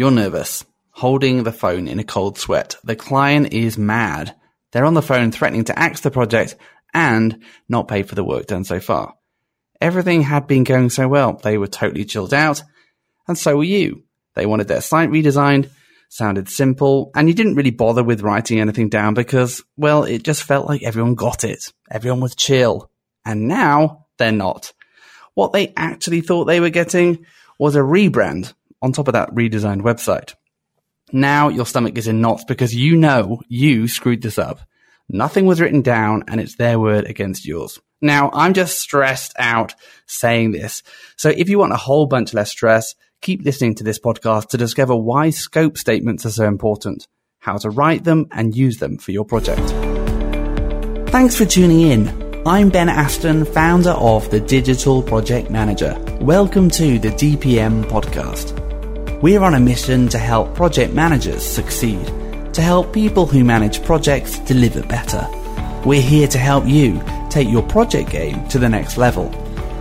You're nervous, holding the phone in a cold sweat. The client is mad. They're on the phone threatening to axe the project and not pay for the work done so far. Everything had been going so well. They were totally chilled out. And so were you. They wanted their site redesigned, sounded simple, and you didn't really bother with writing anything down because, well, it just felt like everyone got it. Everyone was chill. And now they're not. What they actually thought they were getting was a rebrand on top of that redesigned website. Now your stomach is in knots because you know you screwed this up. Nothing was written down and it's their word against yours. Now I'm just stressed out saying this. So if you want a whole bunch less stress, keep listening to this podcast to discover why scope statements are so important, how to write them and use them for your project. Thanks for tuning in. I'm Ben Aston, founder of the Digital Project Manager. Welcome to the DPM podcast. We're on a mission to help project managers succeed, to help people who manage projects deliver better. We're here to help you take your project game to the next level.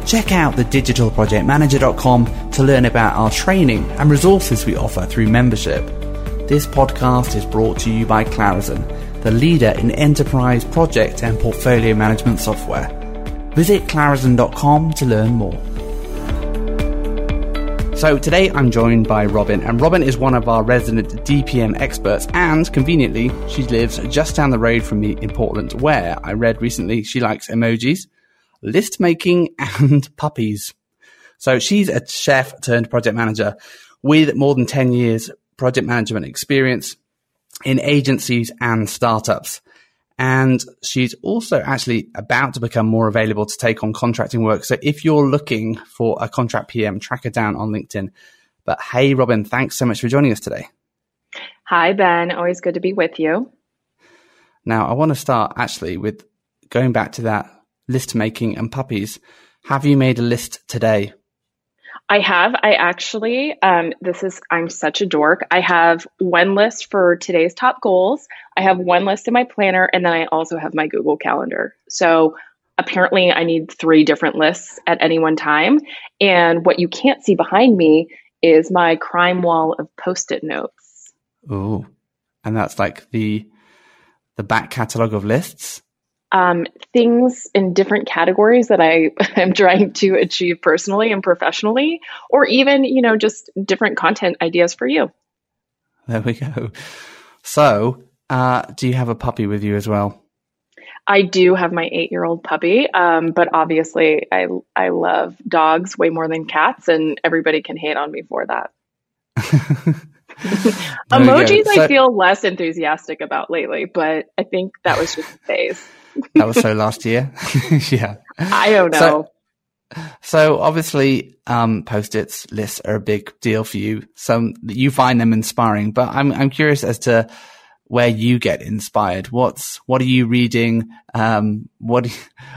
Check out the digitalprojectmanager.com to learn about our training and resources we offer through membership. This podcast is brought to you by Clarizen the leader in enterprise project and portfolio management software. Visit clarizen.com to learn more. So today I'm joined by Robyn, and Robyn is one of our resident DPM experts, and conveniently, she lives just down the road from me in Portland, where I read recently she likes emojis, list making, and puppies. So she's a chef turned project manager with more than 10 years project management experience in agencies and startups. And she's also actually about to become more available to take on contracting work. So if you're looking for a contract PM, track her down on LinkedIn. But hey, Robyn, thanks so much for joining us today. Hi, Ben. Always good to be with you. Now, I want to start actually with going back to that list making and puppies. Have you made a list today? I have. I actually, um, this is, I'm such a dork. I have one list for today's top goals. I have one list in my planner, and then I also have my Google Calendar. So apparently, I need three different lists at any one time. And what you can't see behind me is my crime wall of post it notes. Oh, and that's like the the back catalog of lists um, things in different categories that I am trying to achieve personally and professionally, or even, you know, just different content ideas for you. There we go. So, uh, do you have a puppy with you as well? I do have my eight year old puppy, um, but obviously I I love dogs way more than cats, and everybody can hate on me for that. Emojis so, I feel less enthusiastic about lately, but I think that was just a phase that was so last year. yeah. I don't know. So, so obviously, um, post-its lists are a big deal for you. Some you find them inspiring, but I'm I'm curious as to where you get inspired. What's what are you reading? Um, what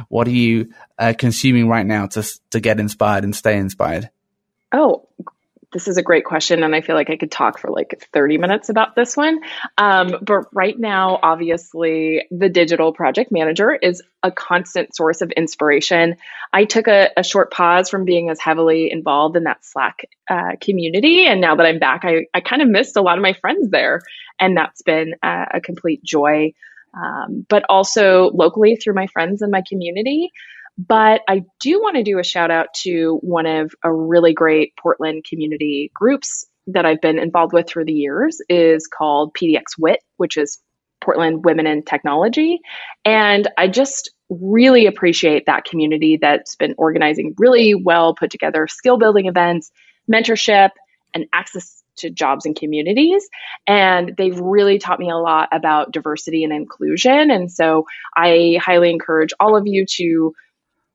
what are you uh, consuming right now to to get inspired and stay inspired? Oh, this is a great question, and I feel like I could talk for like 30 minutes about this one. Um, but right now, obviously, the digital project manager is a constant source of inspiration. I took a, a short pause from being as heavily involved in that Slack uh, community, and now that I'm back, I, I kind of missed a lot of my friends there, and that's been a, a complete joy. Um, but also locally through my friends and my community. But I do want to do a shout out to one of a really great Portland community groups that I've been involved with through the years is called PDX WIT, which is Portland Women in Technology. And I just really appreciate that community that's been organizing really well put together skill building events, mentorship, and access to jobs and communities. And they've really taught me a lot about diversity and inclusion. And so I highly encourage all of you to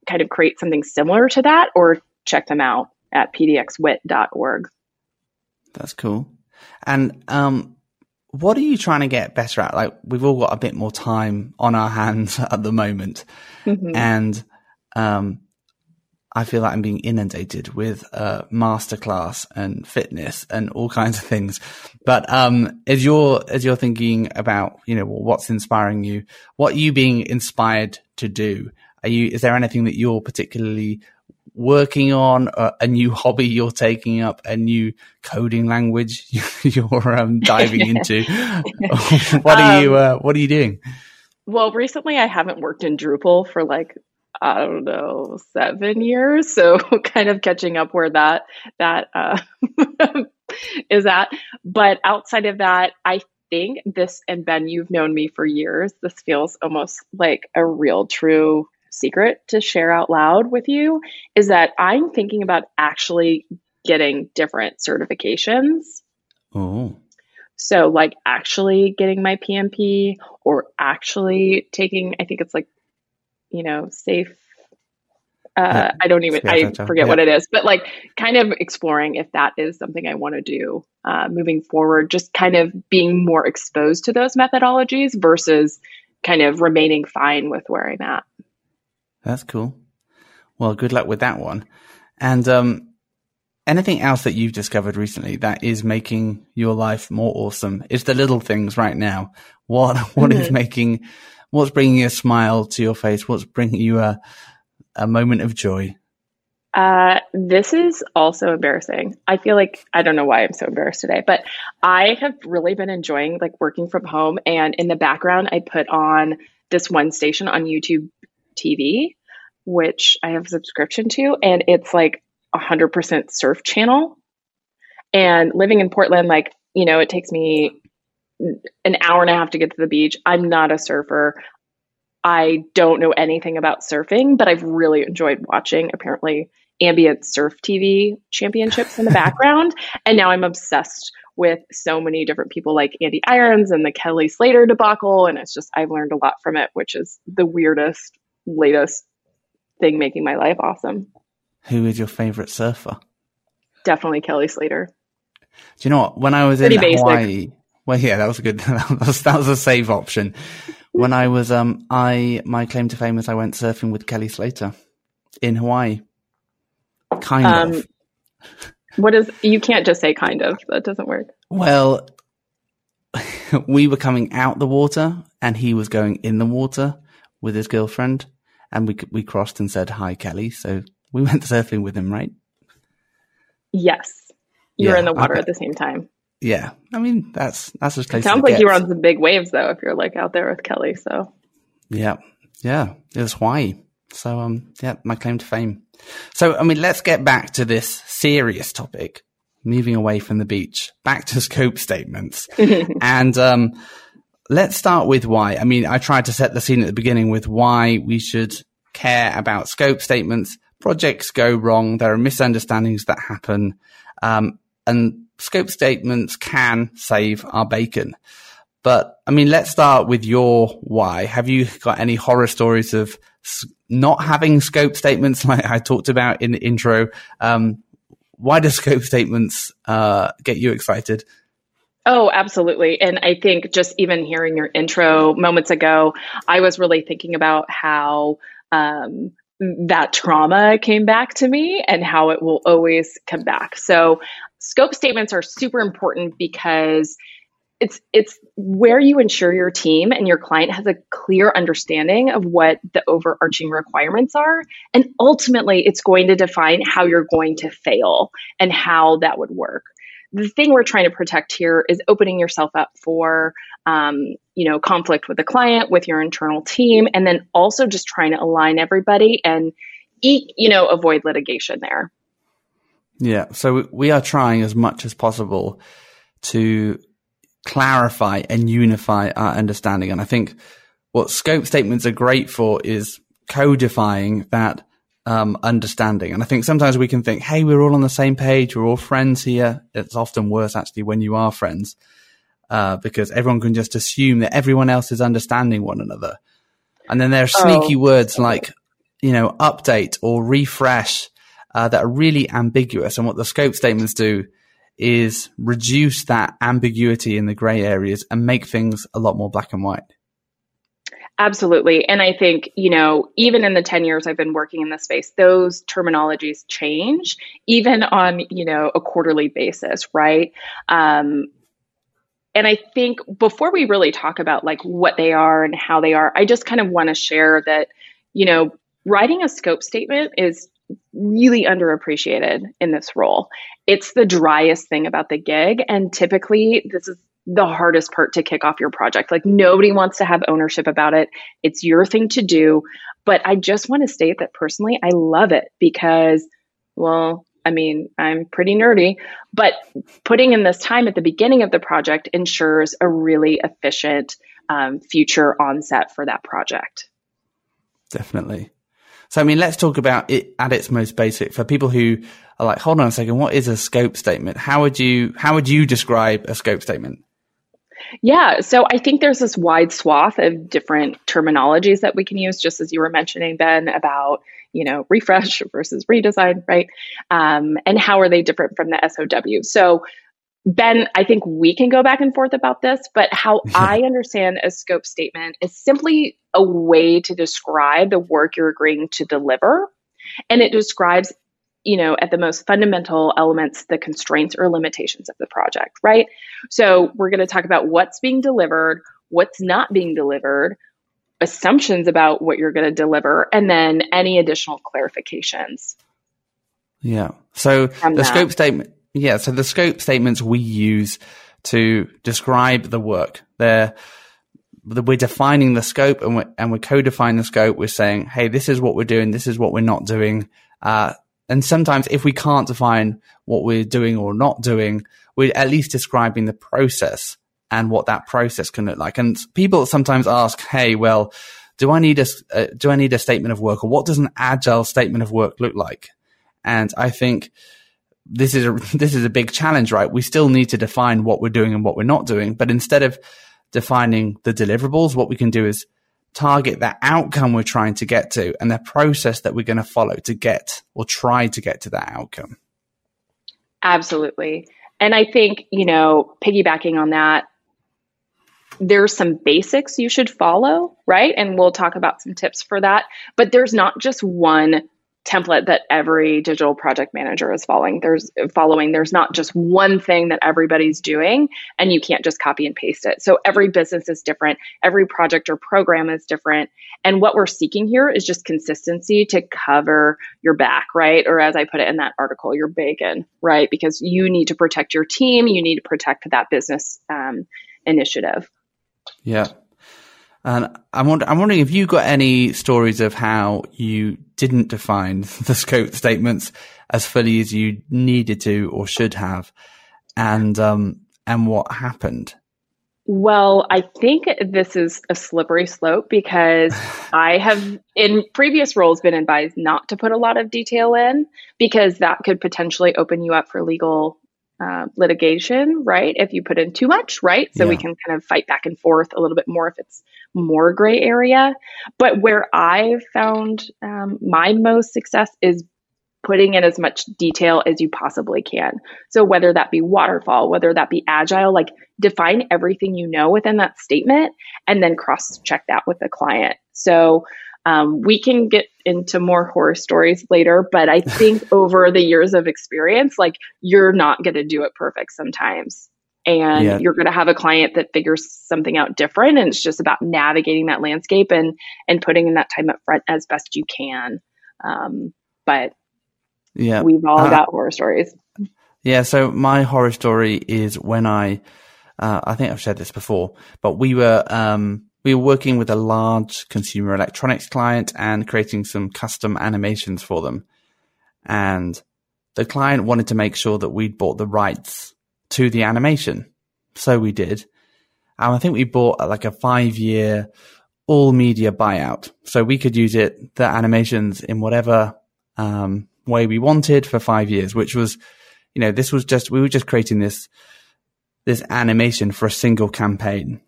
kind of create something similar to that or check them out at pdxwit.org. That's cool. And um, what are you trying to get better at? Like we've all got a bit more time on our hands at the moment, mm-hmm. and um, I feel like I'm being inundated with uh, masterclass and fitness and all kinds of things. But um, as you're as you're thinking about, you know, what's inspiring you, what are you being inspired to do? Are you? Is there anything that you're particularly working on, a, a, new hobby you're taking up, a new coding language you're um, diving into? what are um, you uh, What are you doing? Well, recently I haven't worked in Drupal for like I don't know seven years, so kind of catching up where that that uh, is at. But outside of that, I think this and Ben, you've known me for years. This feels almost like a real, true secret to share out loud with you. Is that I'm thinking about actually getting different certifications. Oh. So, like, actually getting my PMP or actually taking, I think it's like, you know, SAFe. Uh, yeah. I don't even, I forget yeah. what it is, but like kind of exploring if that is something I want to do uh, moving forward, just kind of being more exposed to those methodologies versus kind of remaining fine with where I'm at. That's cool. Well, good luck with that one. And um, anything else that you've discovered recently that is making your life more awesome? It's the little things right now. What what mm-hmm. is making what's bringing a smile to your face? What's bringing you a a moment of joy? Uh, this is also embarrassing. I feel like I don't know why I'm so embarrassed today, but I have really been enjoying like working from home. And in the background, I put on this one station on YouTube TV, which I have a subscription to, and it's like 100% surf channel. And living in Portland, like, you know, it takes me an hour and a half to get to the beach. I'm not a surfer. I don't know anything about surfing, but I've really enjoyed watching apparently ambient surf TV championships in the background. And now I'm obsessed with so many different people like Andy Irons and the Kelly Slater debacle. And it's just, I've learned a lot from it, which is the weirdest, latest thing making my life awesome. Who is your favorite surfer? Definitely Kelly Slater. Do you know what? When I was Pretty in basic. Hawaii, well, yeah, that was a good, that was, that was a safe option. When I was, um, I, my claim to fame is I went surfing with Kelly Slater in Hawaii. Kind um, of. What is, you can't just say kind of, that doesn't work. Well, we were coming out the water and he was going in the water with his girlfriend and we we crossed and said hi, Kelly. So we went surfing with him, right? Yes, you yeah, were in the water at the same time. Yeah, I mean that's that's as close. It sounds like you were on some big waves though. If you're like out there with Kelly, so yeah, yeah, it was Hawaii. So um, yeah, my claim to fame. So I mean, let's get back to this serious topic. Moving away from the beach, back to scope statements, and um, let's start with why. I mean, I tried to set the scene at the beginning with why we should care about scope statements. Projects go wrong. There are misunderstandings that happen. Um, and scope statements can save our bacon. But I mean, let's start with your why. Have you got any horror stories of not having scope statements like I talked about in the intro? Um, why do scope statements uh, get you excited? Oh, absolutely. And I think just even hearing your intro moments ago, I was really thinking about how um, that trauma came back to me and how it will always come back. So, scope statements are super important because it's it's where you ensure your team and your client has a clear understanding of what the overarching requirements are and ultimately it's going to define how you're going to fail and how that would work the thing we're trying to protect here is opening yourself up for um, you know conflict with the client with your internal team and then also just trying to align everybody and eat, you know avoid litigation there. Yeah. So we are trying as much as possible to clarify and unify our understanding. And i think what scope statements are great for is codifying that um, understanding. And I think sometimes we can think, hey, we're all on the same page, we're all friends here. It's often worse actually when you are friends, uh, because everyone can just assume that everyone else is understanding one another. And then there are sneaky oh. words like, you know, update or refresh uh, that are really ambiguous. And what the scope statements do is reduce that ambiguity in the gray areas and make things a lot more black and white. Absolutely. And I think, you know, even in the 10 years I've been working in this space, those terminologies change, even on, you know, a quarterly basis, right? Um, and I think before we really talk about like what they are and how they are, I just kind of want to share that, you know, writing a scope statement is really underappreciated in this role. It's the driest thing about the gig. And typically, this is the hardest part to kick off your project. Like, nobody wants to have ownership about it. It's your thing to do. But I just want to state that personally, I love it because, well, I mean, I'm pretty nerdy, but putting in this time at the beginning of the project ensures a really efficient um, future onset for that project. Definitely. So, I mean, let's talk about it at its most basic for people who are like, hold on a second, what is a scope statement? How would you, how would you describe a scope statement? Yeah, so I think there's this wide swath of different terminologies that we can use, just as you were mentioning, Ben, about you know refresh versus redesign, right? Um, and how are they different from the SOW? So Ben, I think we can go back and forth about this, but how I understand a scope statement is simply a way to describe the work you're agreeing to deliver. And it describes, you know, at the most fundamental elements, the constraints or limitations of the project, right? So we're going to talk about what's being delivered, what's not being delivered, assumptions about what you're going to deliver, and then any additional clarifications. Yeah. So the that. scope statement yeah, so the scope statements we use to describe the work, they're we're defining the scope and we're, and we're codifying the scope. We're saying, hey, this is what we're doing. This is what we're not doing. Uh, and sometimes if we can't define what we're doing or not doing, we're at least describing the process and what that process can look like. And people sometimes ask, hey, well, do I need a, uh, do I need a statement of work or what does an agile statement of work look like? And I think this is a this is a big challenge, right? We still need to define what we're doing and what we're not doing, but instead of defining the deliverables, what we can do is target that outcome we're trying to get to and the process that we're going to follow to get or try to get to that outcome. Absolutely. And I think, you know, piggybacking on that, there's some basics you should follow, right? And we'll talk about some tips for that. But there's not just one template that every digital project manager is following. There's following. There's not just one thing that everybody's doing and you can't just copy and paste it. So every business is different. Every project or program is different. And what we're seeking here is just consistency to cover your back, right? Or as I put it in that article, your bacon, right? Because you need to protect your team. You need to protect that business um, initiative. Yeah. And I'm, wonder- I'm wondering if you got any stories of how you didn't define the scope statements as fully as you needed to or should have, and um, and what happened. Well, I think this is a slippery slope because I have in previous roles been advised not to put a lot of detail in because that could potentially open you up for legal uh, litigation, right? If you put in too much, right? So yeah. we can kind of fight back and forth a little bit more if it's more gray area. But where I've found um, my most success is putting in as much detail as you possibly can. So whether that be waterfall, whether that be agile, like define everything you know within that statement and then cross check that with the client. So um, we can get into more horror stories later, but I think over the years of experience, like you're not going to do it perfect sometimes. And yeah. you're going to have a client that figures something out different. And it's just about navigating that landscape and, and putting in that time up front as best you can. Um, but yeah, we've all uh, got horror stories. Yeah. So my horror story is when I, uh, I think I've said this before, but we were, um, we were working with a large consumer electronics client and creating some custom animations for them. And the client wanted to make sure that we'd bought the rights to the animation. So we did. And I think we bought like a five year all media buyout. So we could use it, the animations in whatever, um, way we wanted for five years, which was, you know, this was just, we were just creating this, this animation for a single campaign.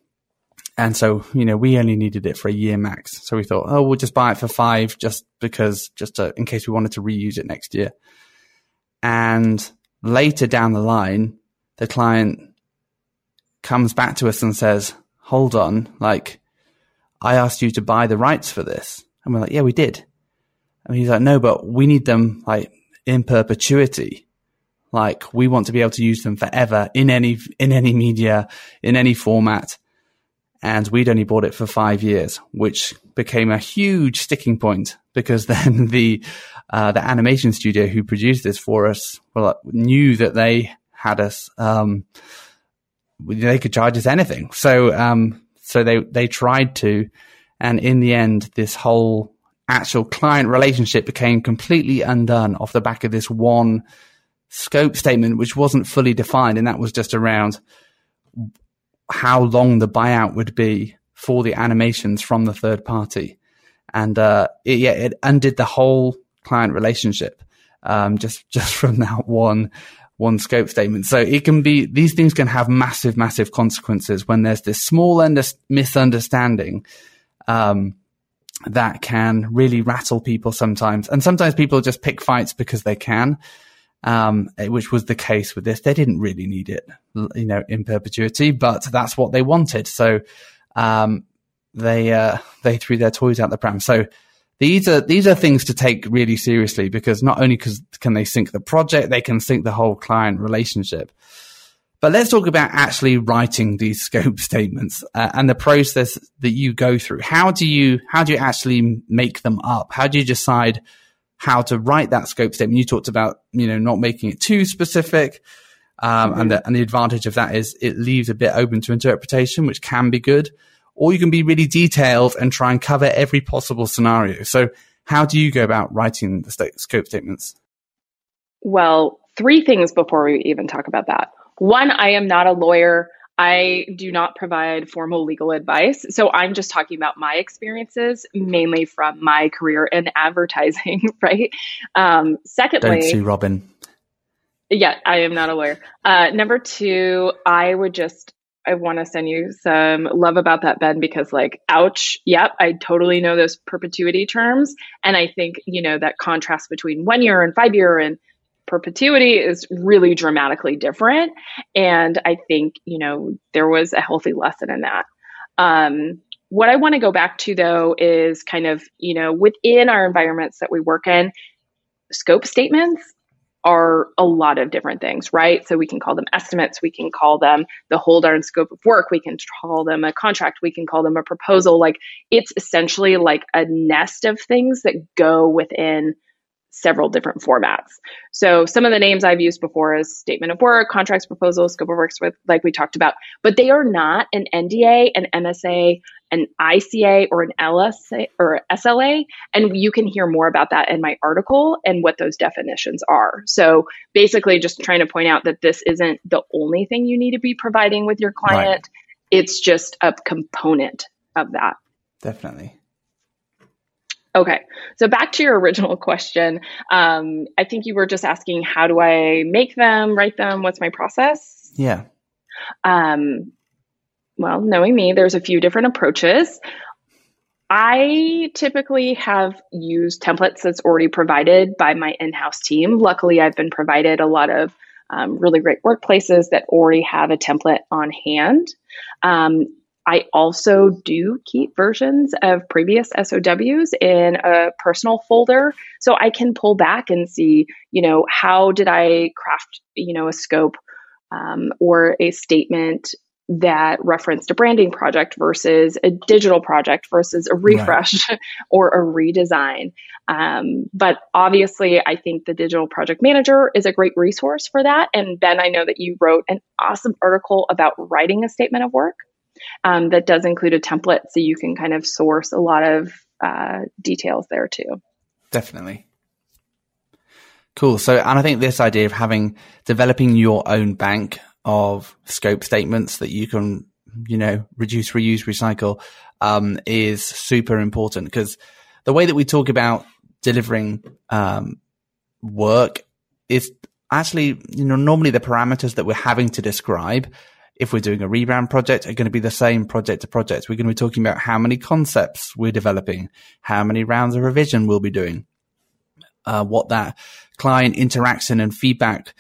And so, you know, we only needed it for a year max. So we thought, oh, we'll just buy it for five just because, just to, in case we wanted to reuse it next year. And later down the line, the client comes back to us and says, hold on, like, I asked you to buy the rights for this. And we're like, yeah, we did. And he's like, no, but we need them like in perpetuity. Like we want to be able to use them forever in any, in any media, in any format. and we'd only bought it for five years, which became a huge sticking point because then the uh, the animation studio who produced this for us well knew that they had us um, they could charge us anything. So um, so they they tried to, and in the end, this whole actual client relationship became completely undone off the back of this one scope statement, which wasn't fully defined, and that was just around how long the buyout would be for the animations from the third party, and uh, it, yeah, it undid the whole client relationship um, just just from that one one scope statement. So it can be, these things can have massive, massive consequences when there's this small under, misunderstanding, um, that can really rattle people sometimes. And sometimes people just pick fights because they can, um, which was the case with this. They didn't really need it, you know, in perpetuity, but that's what they wanted. So, um, they, uh, they threw their toys out the pram. So, these are these are things to take really seriously because not only can they sink the project, they can sink the whole client relationship. But let's talk about actually writing these scope statements uh, and the process that you go through. How do you how do you actually make them up? How do you decide how to write that scope statement? You talked about you know not making it too specific, um, mm-hmm. and the and the advantage of that is it leaves a bit open to interpretation, which can be good or you can be really detailed and try and cover every possible scenario. So how do you go about writing the scope statements? Well, three things before we even talk about that. One, I am not a lawyer. I do not provide formal legal advice. So I'm just talking about my experiences, mainly from my career in advertising, right? Um, secondly, don't see Robyn. Yeah, I am not a lawyer. Uh, number two, I would just I want to send you some love about that, Ben, because like, ouch. Yep. I totally know those perpetuity terms. And I think, you know, that contrast between one year and five year and perpetuity is really dramatically different. And I think, you know, there was a healthy lesson in that. Um, what I want to go back to though is kind of, you know, within our environments that we work in, scope statements are a lot of different things, right? So we can call them estimates, we can call them the whole darn scope of work, we can call them a contract, we can call them a proposal. Like it's essentially like a nest of things that go within several different formats. So some of the names I've used before is statement of work, contracts, proposals, scope of works with like we talked about, but they are not an NDA, an MSA, an ICA or an LSA or SLA and you can hear more about that in my article and what those definitions are. So basically just trying to point out that this isn't the only thing you need to be providing with your client. Right. It's just a component of that. Definitely. Okay, so back to your original question. Um, I think you were just asking, how do I make them, write them? What's my process? Yeah. Um, well, knowing me, there's a few different approaches. I typically have used templates that's already provided by my in house team. Luckily, I've been provided a lot of um, really great workplaces that already have a template on hand. Um, I also do keep versions of previous SOWs in a personal folder so I can pull back and see, you know, how did I craft, you know, a scope um, or a statement that referenced a branding project versus a digital project versus a refresh right. or a redesign. Um, but obviously, I think the digital project manager is a great resource for that. And Ben, I know that you wrote an awesome article about writing a statement of work um, that does include a template so you can kind of source a lot of uh, details there too. Definitely. Cool. So, and I think this idea of having developing your own bank of scope statements that you can, you know, reduce, reuse, recycle, um, is super important because the way that we talk about delivering, um, work is actually, you know, normally the parameters that we're having to describe if we're doing a rebrand project are going to be the same project to project. We're going to be talking about how many concepts we're developing, how many rounds of revision we'll be doing, uh, what that client interaction and feedback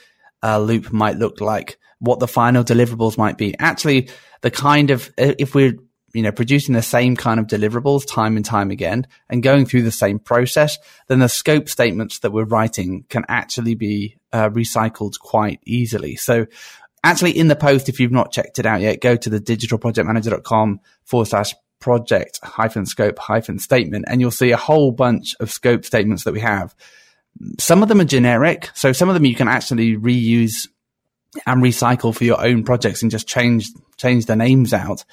uh, loop might look like, what the final deliverables might be. Actually, the kind of, if we're, you know, producing the same kind of deliverables time and time again and going through the same process, then the scope statements that we're writing can actually be uh, recycled quite easily. So actually in the post, if you've not checked it out yet, go to the digitalprojectmanager.com forward slash project hyphen scope hyphen statement and you'll see a whole bunch of scope statements that we have. Some of them are generic. So some of them you can actually reuse and recycle for your own projects and just change, change the names out.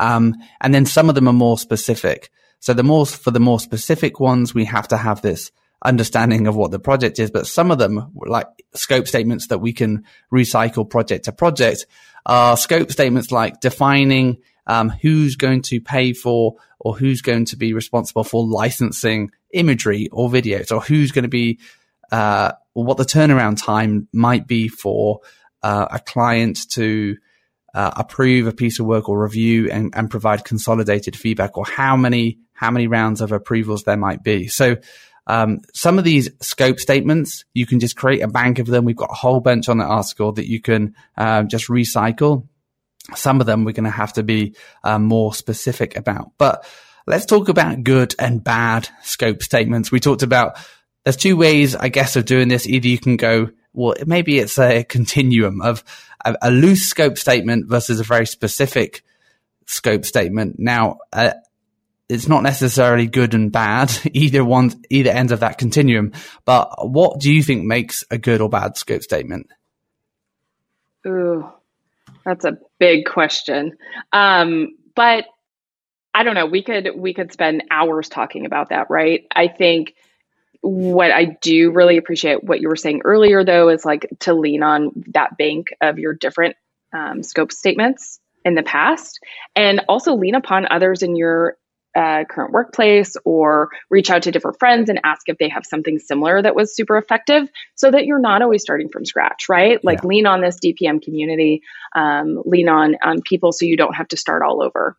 Um, and then some of them are more specific. So the more, for the more specific ones, we have to have this understanding of what the project is, but some of them, like scope statements that we can recycle project to project, are scope statements like defining um, who's going to pay for or who's going to be responsible for licensing imagery or videos, or who's going to be uh, what the turnaround time might be for uh, a client to uh, approve a piece of work or review and, and provide consolidated feedback, or how many how many rounds of approvals there might be. So um, some of these scope statements, you can just create a bank of them. We've got a whole bunch on the article that you can uh, just recycle. Some of them we're going to have to be uh, more specific about. But let's talk about good and bad scope statements. We talked about there's two ways, I guess, of doing this. Either you can go, well, maybe it's a continuum of a, a loose scope statement versus a very specific scope statement. Now, uh, it's not necessarily good and bad, either one, either end of that continuum. But what do you think makes a good or bad scope statement? Ooh, that's a big question. Um, but I don't know. We could we could spend hours talking about that, right? I think what I do really appreciate what you were saying earlier, though, is like to lean on that bank of your different um, scope statements in the past, and also lean upon others in your uh, current workplace or reach out to different friends and ask if they have something similar that was super effective so that you're not always starting from scratch right like yeah. lean on this dpm community um, lean on on people so you don't have to start all over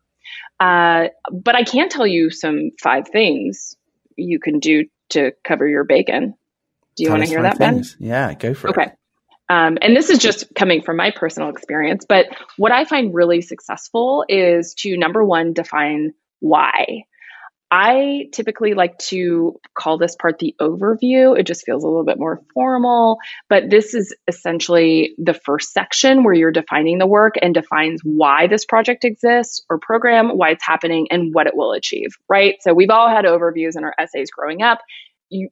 uh, but i can tell you some five things you can do to cover your bacon do you want to hear that things. ben yeah go for okay. it okay um, and this is just coming from my personal experience, but what I find really successful is to number one, define why. I typically like to call this part the overview. It just feels a little bit more formal, but this is essentially the first section where you're defining the work and defines why this project exists or program, why it's happening, and what it will achieve, right? So we've all had overviews in our essays growing up.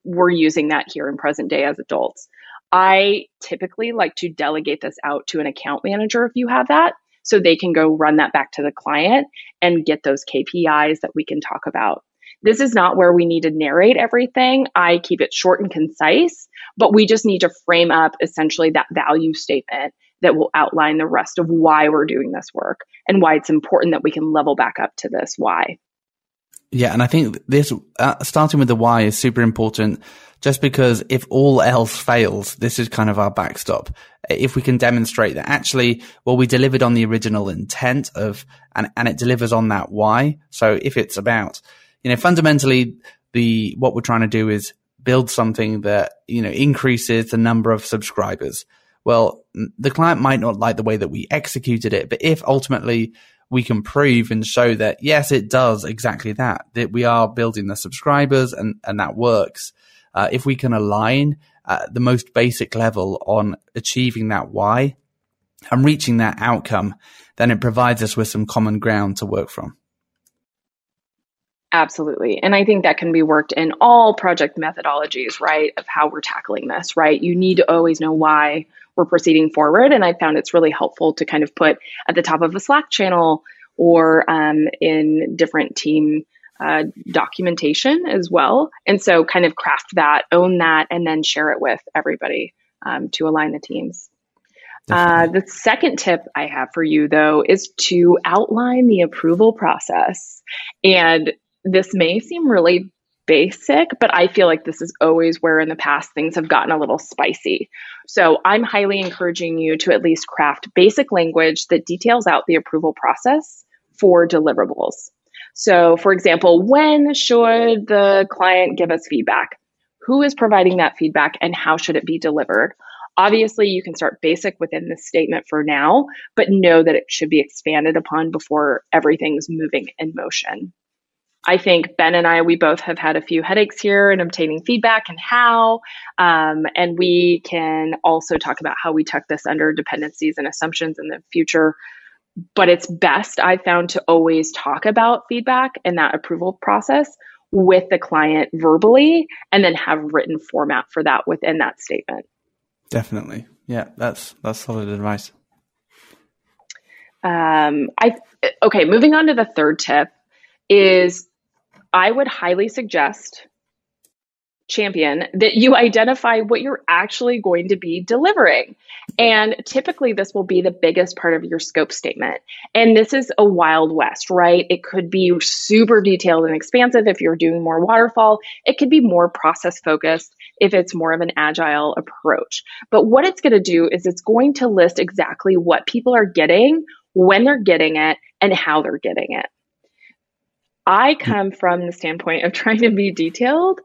we're using that here in present day as adults. I typically like to delegate this out to an account manager if you have that so they can go run that back to the client and get those KPIs that we can talk about. This is not where we need to narrate everything. I keep it short and concise, but we just need to frame up essentially that value statement that will outline the rest of why we're doing this work and why it's important that we can level back up to this why. Yeah, and I think this uh, starting with the why is super important just because if all else fails, this is kind of our backstop. If we can demonstrate that actually, well, we delivered on the original intent of, and, and it delivers on that why. So if it's about, you know, fundamentally the, what we're trying to do is build something that, you know, increases the number of subscribers. Well, the client might not like the way that we executed it, but if ultimately we can prove and show that yes, it does exactly that, that we are building the subscribers and, and that works, uh, if we can align at the most basic level on achieving that why and reaching that outcome, then it provides us with some common ground to work from. Absolutely. And I think that can be worked in all project methodologies, right? Of how we're tackling this, right? You need to always know why we're proceeding forward. And I found it's really helpful to kind of put at the top of a Slack channel or um, in different team uh, documentation as well. And so, kind of craft that, own that, and then share it with everybody um, to align the teams. Uh, the second tip I have for you, though, is to outline the approval process. And this may seem really basic, but I feel like this is always where in the past things have gotten a little spicy. So I'm highly encouraging you to at least craft basic language that details out the approval process for deliverables. So, for example, when should the client give us feedback? Who is providing that feedback and how should it be delivered? Obviously, you can start basic within this statement for now, but know that it should be expanded upon before everything's moving in motion. I think Ben and I, we both have had a few headaches here in obtaining feedback and how. Um, and we can also talk about how we tuck this under dependencies and assumptions in the future. But it's best, I found, to always talk about feedback and that approval process with the client verbally and then have written format for that within that statement. Definitely. Yeah, that's that's solid advice. Um, I okay, moving on to the third tip is I would highly suggest champion that you identify what you're actually going to be delivering. And typically, this will be the biggest part of your scope statement. And this is a wild west, right? It could be super detailed and expansive if you're doing more waterfall, it could be more process focused if it's more of an agile approach. But what it's going to do is it's going to list exactly what people are getting, when they're getting it, and how they're getting it. I come from the standpoint of trying to be detailed,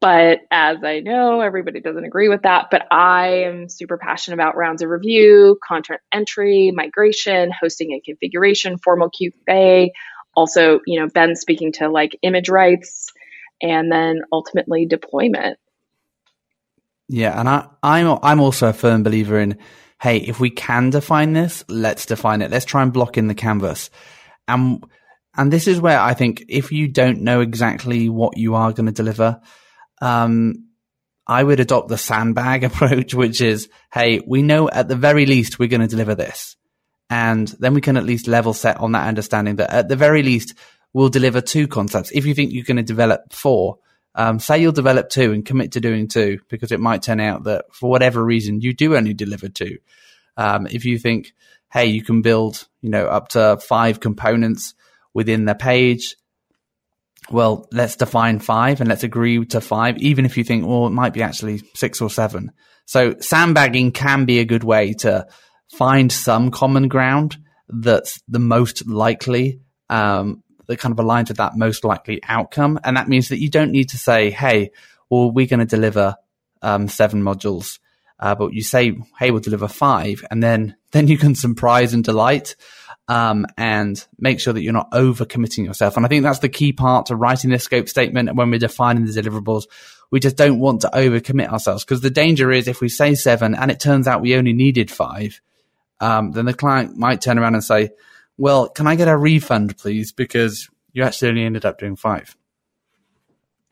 but as I know, everybody doesn't agree with that. But I am super passionate about rounds of review, content entry, migration, hosting and configuration, formal QA. Also, you know, Ben speaking to like image rights and then ultimately deployment. Yeah, and I, I'm I'm also a firm believer in, hey, if we can define this, let's define it. Let's try and block in the canvas. And and this is where I think if you don't know exactly what you are going to deliver, um, I would adopt the sandbag approach, which is, hey, we know at the very least we're going to deliver this. And then we can at least level set on that understanding that at the very least we'll deliver two concepts. If you think you're going to develop four, um, say you'll develop two and commit to doing two because it might turn out that for whatever reason you do only deliver two. Um, if you think, hey, you can build, you know, up to five components within the page. Well, let's define five and let's agree to five, even if you think, well, it might be actually six or seven. So sandbagging can be a good way to find some common ground that's the most likely, um, that kind of aligns with that most likely outcome. And that means that you don't need to say, hey, well, we're going to deliver um, seven modules. Uh, but you say, hey, we'll deliver five. And then, then you can surprise and delight um, and make sure that you're not overcommitting yourself. And I think that's the key part to writing this scope statement. When we're defining the deliverables, we just don't want to overcommit ourselves because the danger is if we say seven and it turns out we only needed five, um, then the client might turn around and say, well, can I get a refund, please? Because you actually only ended up doing five.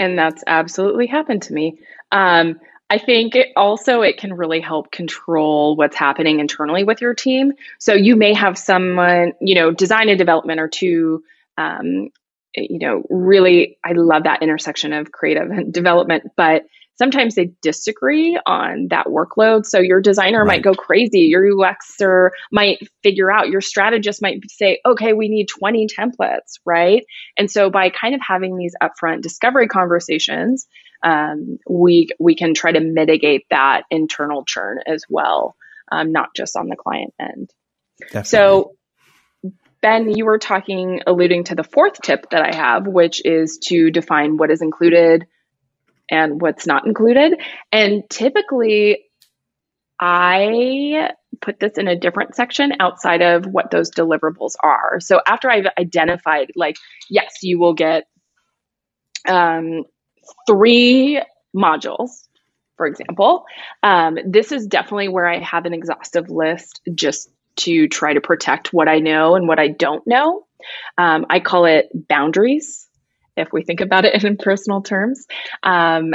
And that's absolutely happened to me. Um, I think it also it can really help control what's happening internally with your team. So you may have someone, you know, design and development or two, um, you know, really. I love that intersection of creative and development, but sometimes they disagree on that workload. So your designer right. might go crazy. Your UXer might figure out, your strategist might say, okay, we need 20 templates, right? And so by kind of having these upfront discovery conversations, um, we we can try to mitigate that internal churn as well, um, not just on the client end. Definitely. So, Ben, you were talking, alluding to the fourth tip that I have, which is to define what is included and what's not included. And typically, I put this in a different section outside of what those deliverables are. So after I've identified, like, yes, you will get um, three modules, for example, um, this is definitely where I have an exhaustive list just to try to protect what I know and what I don't know. Um, I call it boundaries, if we think about it in personal terms. Um,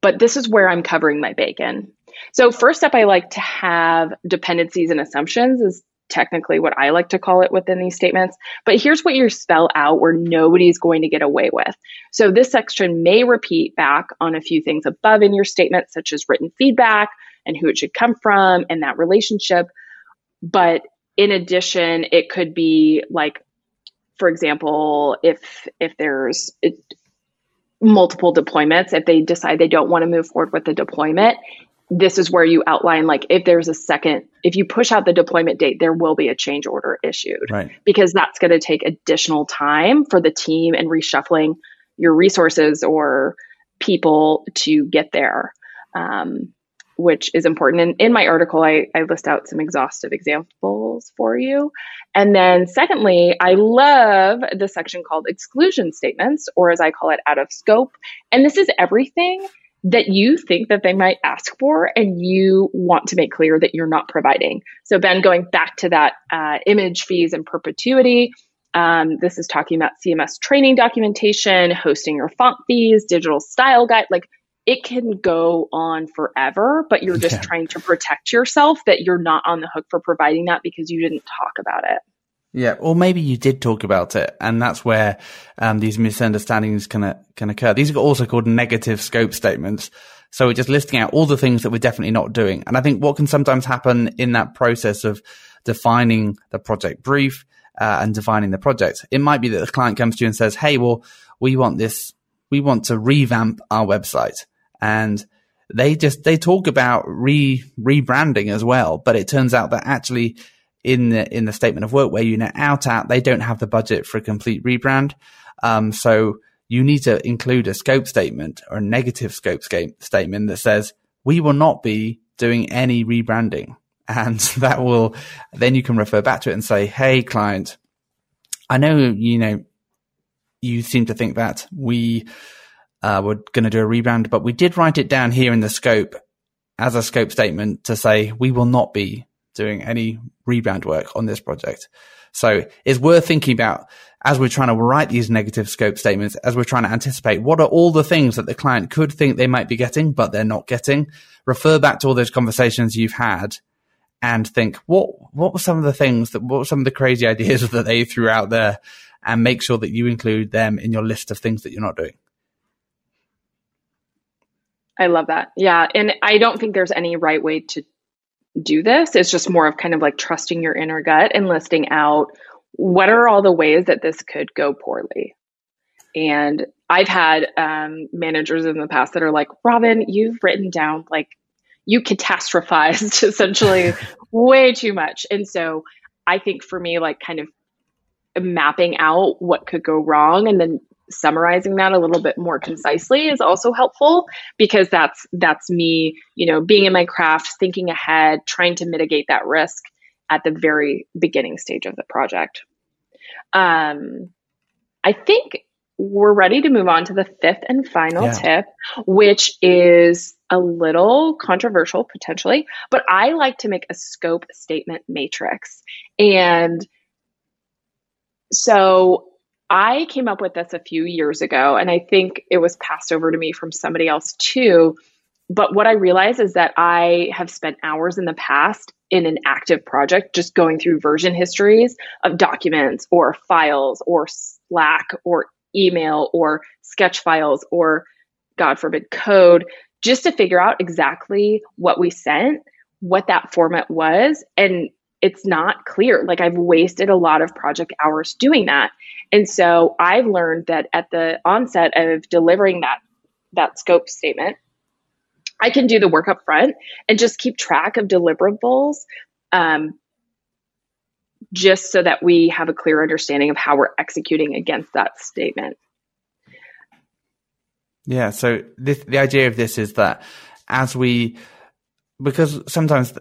but this is where I'm covering my bacon. So, first up, I like to have dependencies and assumptions is technically what I like to call it within these statements. But here's what you spell out where nobody's going to get away with. So this section may repeat back on a few things above in your statement, such as written feedback and who it should come from and that relationship. But in addition, it could be like, for example, if if there's multiple deployments, if they decide they don't want to move forward with the deployment, this is where you outline like if there's a second if you push out the deployment date there will be a change order issued right. because that's going to take additional time for the team and reshuffling your resources or people to get there um, which is important. And in my article, I, I list out some exhaustive examples for you. And then, secondly, I love the section called exclusion statements, or as I call it, out of scope. And this is everything that you think that they might ask for and you want to make clear that you're not providing. So, Ben, going back to that uh, image fees and perpetuity, um, this is talking about CMS training documentation, hosting your font fees, digital style guide. Like it can go on forever, but you're just yeah. trying to protect yourself that you're not on the hook for providing that because you didn't talk about it. Yeah, or maybe you did talk about it, and that's where um, these misunderstandings can uh, can occur. These are also called negative scope statements. So we're just listing out all the things that we're definitely not doing. And I think what can sometimes happen in that process of defining the project brief uh, and defining the project, it might be that the client comes to you and says, "Hey, well, we want this, we want to revamp our website," and they just they talk about re rebranding as well, but it turns out that actually in the in the statement of work where you net out at, they don't have the budget for a complete rebrand. Um, so you need to include a scope statement or a negative scope statement that says we will not be doing any rebranding, and that will then you can refer back to it and say, "Hey, client, I know you know you seem to think that we uh, were going to do a rebrand, but we did write it down here in the scope." As a scope statement to say we will not be doing any rebrand work on this project. So it's worth thinking about as we're trying to write these negative scope statements, as we're trying to anticipate what are all the things that the client could think they might be getting, but they're not getting. Refer back to all those conversations you've had and think, what, what were some of the things that, what were some of the crazy ideas that they threw out there and make sure that you include them in your list of things that you're not doing. I love that. Yeah. And I don't think there's any right way to do this. It's just more of kind of like trusting your inner gut and listing out what are all the ways that this could go poorly. And I've had um, managers in the past that are like, Robyn, you've written down like you catastrophized essentially way too much. And so I think for me, like kind of mapping out what could go wrong and then summarizing that a little bit more concisely is also helpful because that's that's me you know being in my craft thinking ahead trying to mitigate that risk at the very beginning stage of the project um, i think we're ready to move on to the fifth and final yeah. tip which is a little controversial potentially but i like to make a scope statement matrix and so I came up with this a few years ago, and I think it was passed over to me from somebody else too. But what I realize is that I have spent hours in the past in an active project just going through version histories of documents or files or Slack or email or sketch files or, God forbid, code just to figure out exactly what we sent, what that format was. And it's not clear. Like I've wasted a lot of project hours doing that. And so I've learned that at the onset of delivering that that scope statement, I can do the work up front and just keep track of deliverables um, just so that we have a clear understanding of how we're executing against that statement. Yeah. So this, the idea of this is that as we, because sometimes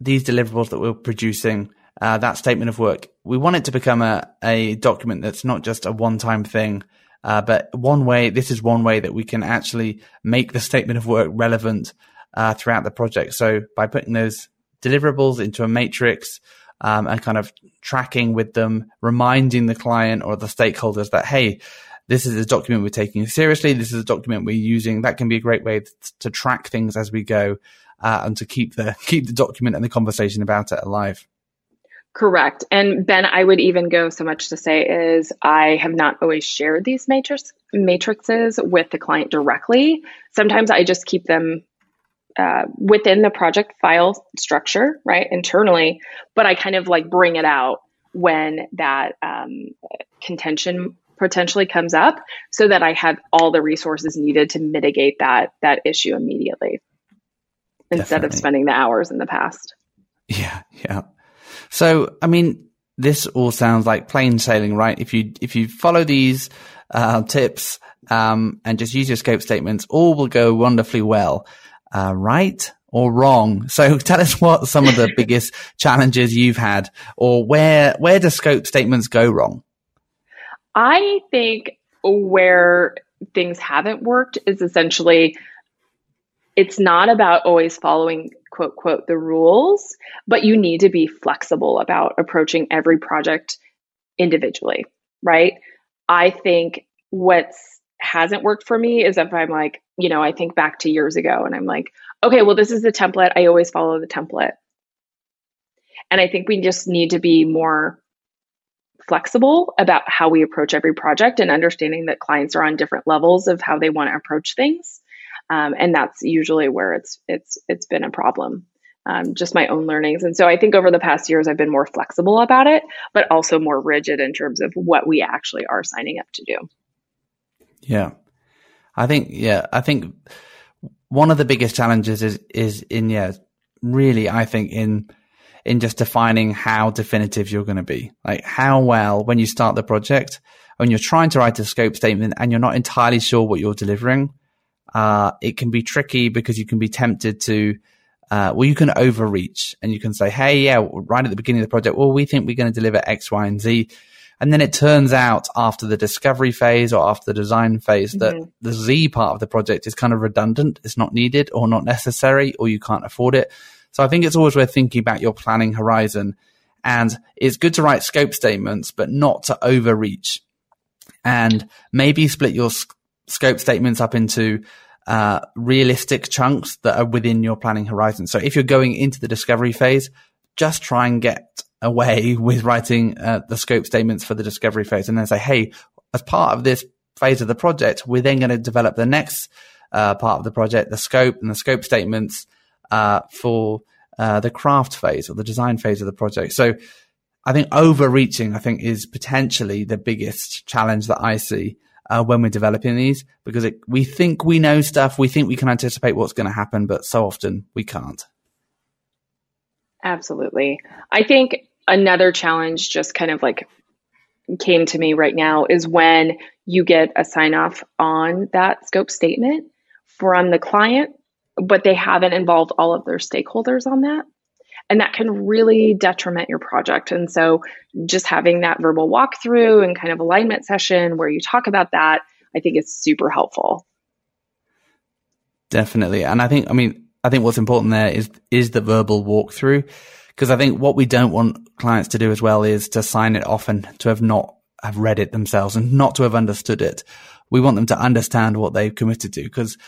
these deliverables that we're producing uh, that statement of work. We want it to become a, a document that's not just a one time thing, uh, but one way, this is one way that we can actually make the statement of work relevant uh, throughout the project. So by putting those deliverables into a matrix um, and kind of tracking with them, reminding the client or the stakeholders that, hey, this is a document we're taking seriously. This is a document we're using. That can be a great way to track things as we go uh, and to keep the keep the document and the conversation about it alive. Correct. And Ben, I would even go so much to say is I have not always shared these matrix matrices with the client directly. Sometimes I just keep them uh, within the project file structure, right, internally, but I kind of like bring it out when that um, contention potentially comes up so that I have all the resources needed to mitigate that that issue immediately instead Definitely. of spending the hours in the past. Yeah, yeah. So, I mean, this all sounds like plain sailing, right? If you if you follow these uh, tips um, and just use your scope statements, all will go wonderfully well, uh, right? or wrong. So tell us what some of the biggest challenges you've had or where, where do scope statements go wrong? I think where things haven't worked is essentially it's not about always following quote quote the rules, but you need to be flexible about approaching every project individually, right? I think what's hasn't worked for me is if I'm like, you know, I think back to years ago and I'm like, okay, well, this is the template. I always follow the template. And I think we just need to be more flexible about how we approach every project and understanding that clients are on different levels of how they want to approach things. Um, and that's usually where it's it's it's been a problem. Um, just my own learnings. And so I think over the past years, I've been more flexible about it, but also more rigid in terms of what we actually are signing up to do. Yeah. I think, yeah, I think one of the biggest challenges is, is in, yeah, really, I think in, in just defining how definitive you're going to be. Like how well, when you start the project, when you're trying to write a scope statement and you're not entirely sure what you're delivering, uh, it can be tricky because you can be tempted to, uh, well, you can overreach and you can say, Hey, yeah, right at the beginning of the project, well, we think we're going to deliver X, Y, and Z. And then it turns out after the discovery phase or after the design phase that mm-hmm. the Z part of the project is kind of redundant. It's not needed or not necessary or you can't afford it. So I think it's always worth thinking about your planning horizon. And it's good to write scope statements, but not to overreach. And maybe split your sc- scope statements up into uh, realistic chunks that are within your planning horizon. So if you're going into the discovery phase, just try and get away with writing uh, the scope statements for the discovery phase and then say, hey, as part of this phase of the project, we're then going to develop the next uh, part of the project, the scope and the scope statements uh, for uh, the craft phase or the design phase of the project. So I think overreaching, I think, is potentially the biggest challenge that I see uh, when we're developing these because it, we think we know stuff, we think we can anticipate what's going to happen, but so often we can't. Absolutely. I think another challenge just kind of like came to me right now is when you get a sign off on that scope statement from the client, but they haven't involved all of their stakeholders on that. And that can really detriment your project. And so just having that verbal walkthrough and kind of alignment session where you talk about that, I think is super helpful. Definitely. And I think, I mean, I think what's important there is, is the verbal walkthrough because I think what we don't want clients to do as well is to sign it off and to have not have read it themselves and not to have understood it. We want them to understand what they've committed to because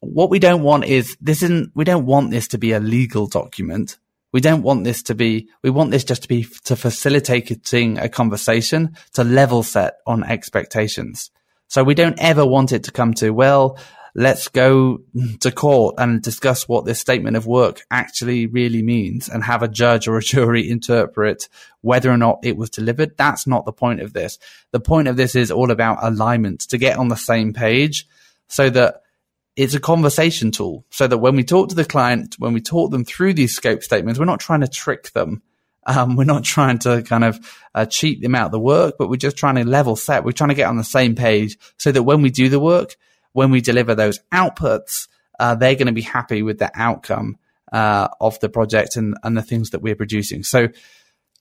what we don't want is this isn't, we don't want this to be a legal document. We don't want this to be, we want this just to be to facilitating a conversation to level set on expectations. So we don't ever want it to come to, well, let's go to court and discuss what this statement of work actually really means and have a judge or a jury interpret whether or not it was delivered. That's not the point of this. The point of this is all about alignment to get on the same page so that it's a conversation tool so that when we talk to the client, when we talk them through these scope statements, we're not trying to trick them. Um, we're not trying to kind of uh, cheat them out the work, but we're just trying to level set. We're trying to get on the same page so that when we do the work, when we deliver those outputs, uh, they're going to be happy with the outcome uh, of the project and, and the things that we're producing. So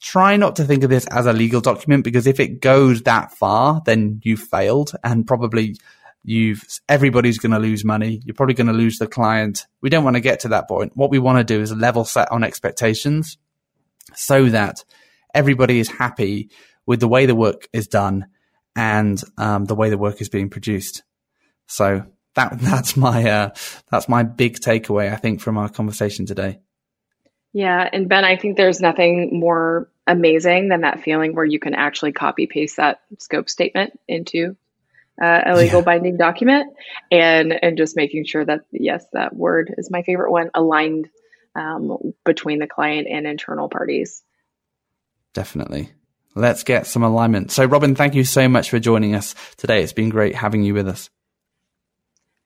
try not to think of this as a legal document because if it goes that far, then you've failed and probably you've everybody's going to lose money. You're probably going to lose the client. We don't want to get to that point. What we want to do is level set on expectations so that everybody is happy with the way the work is done and um, the way the work is being produced. So that that's my uh, that's my big takeaway. I think from our conversation today. Yeah, and Ben, I think there's nothing more amazing than that feeling where you can actually copy paste that scope statement into uh, a legal yeah. binding document, and and just making sure that yes, that word is my favorite one, aligned um, between the client and internal parties. Definitely. Let's get some alignment. So, Robyn, thank you so much for joining us today. It's been great having you with us.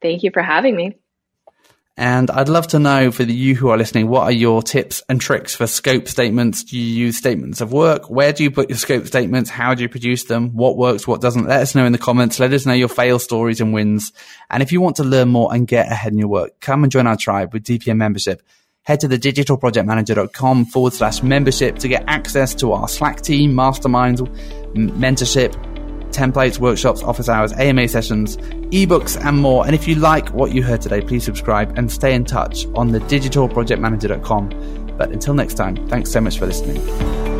Thank you for having me. And I'd love to know for the, you who are listening, what are your tips and tricks for scope statements? Do you use statements of work? Where do you put your scope statements? How do you produce them? What works? What doesn't? Let us know in the comments. Let us know your fail stories and wins. And if you want to learn more and get ahead in your work, come and join our tribe with DPM membership. Head to the digitalprojectmanager.com forward slash membership to get access to our Slack team, masterminds, mentorship, templates, workshops, office hours, AMA sessions, ebooks, and more. And if you like what you heard today, please subscribe and stay in touch on the digitalprojectmanager.com. But until next time, thanks so much for listening.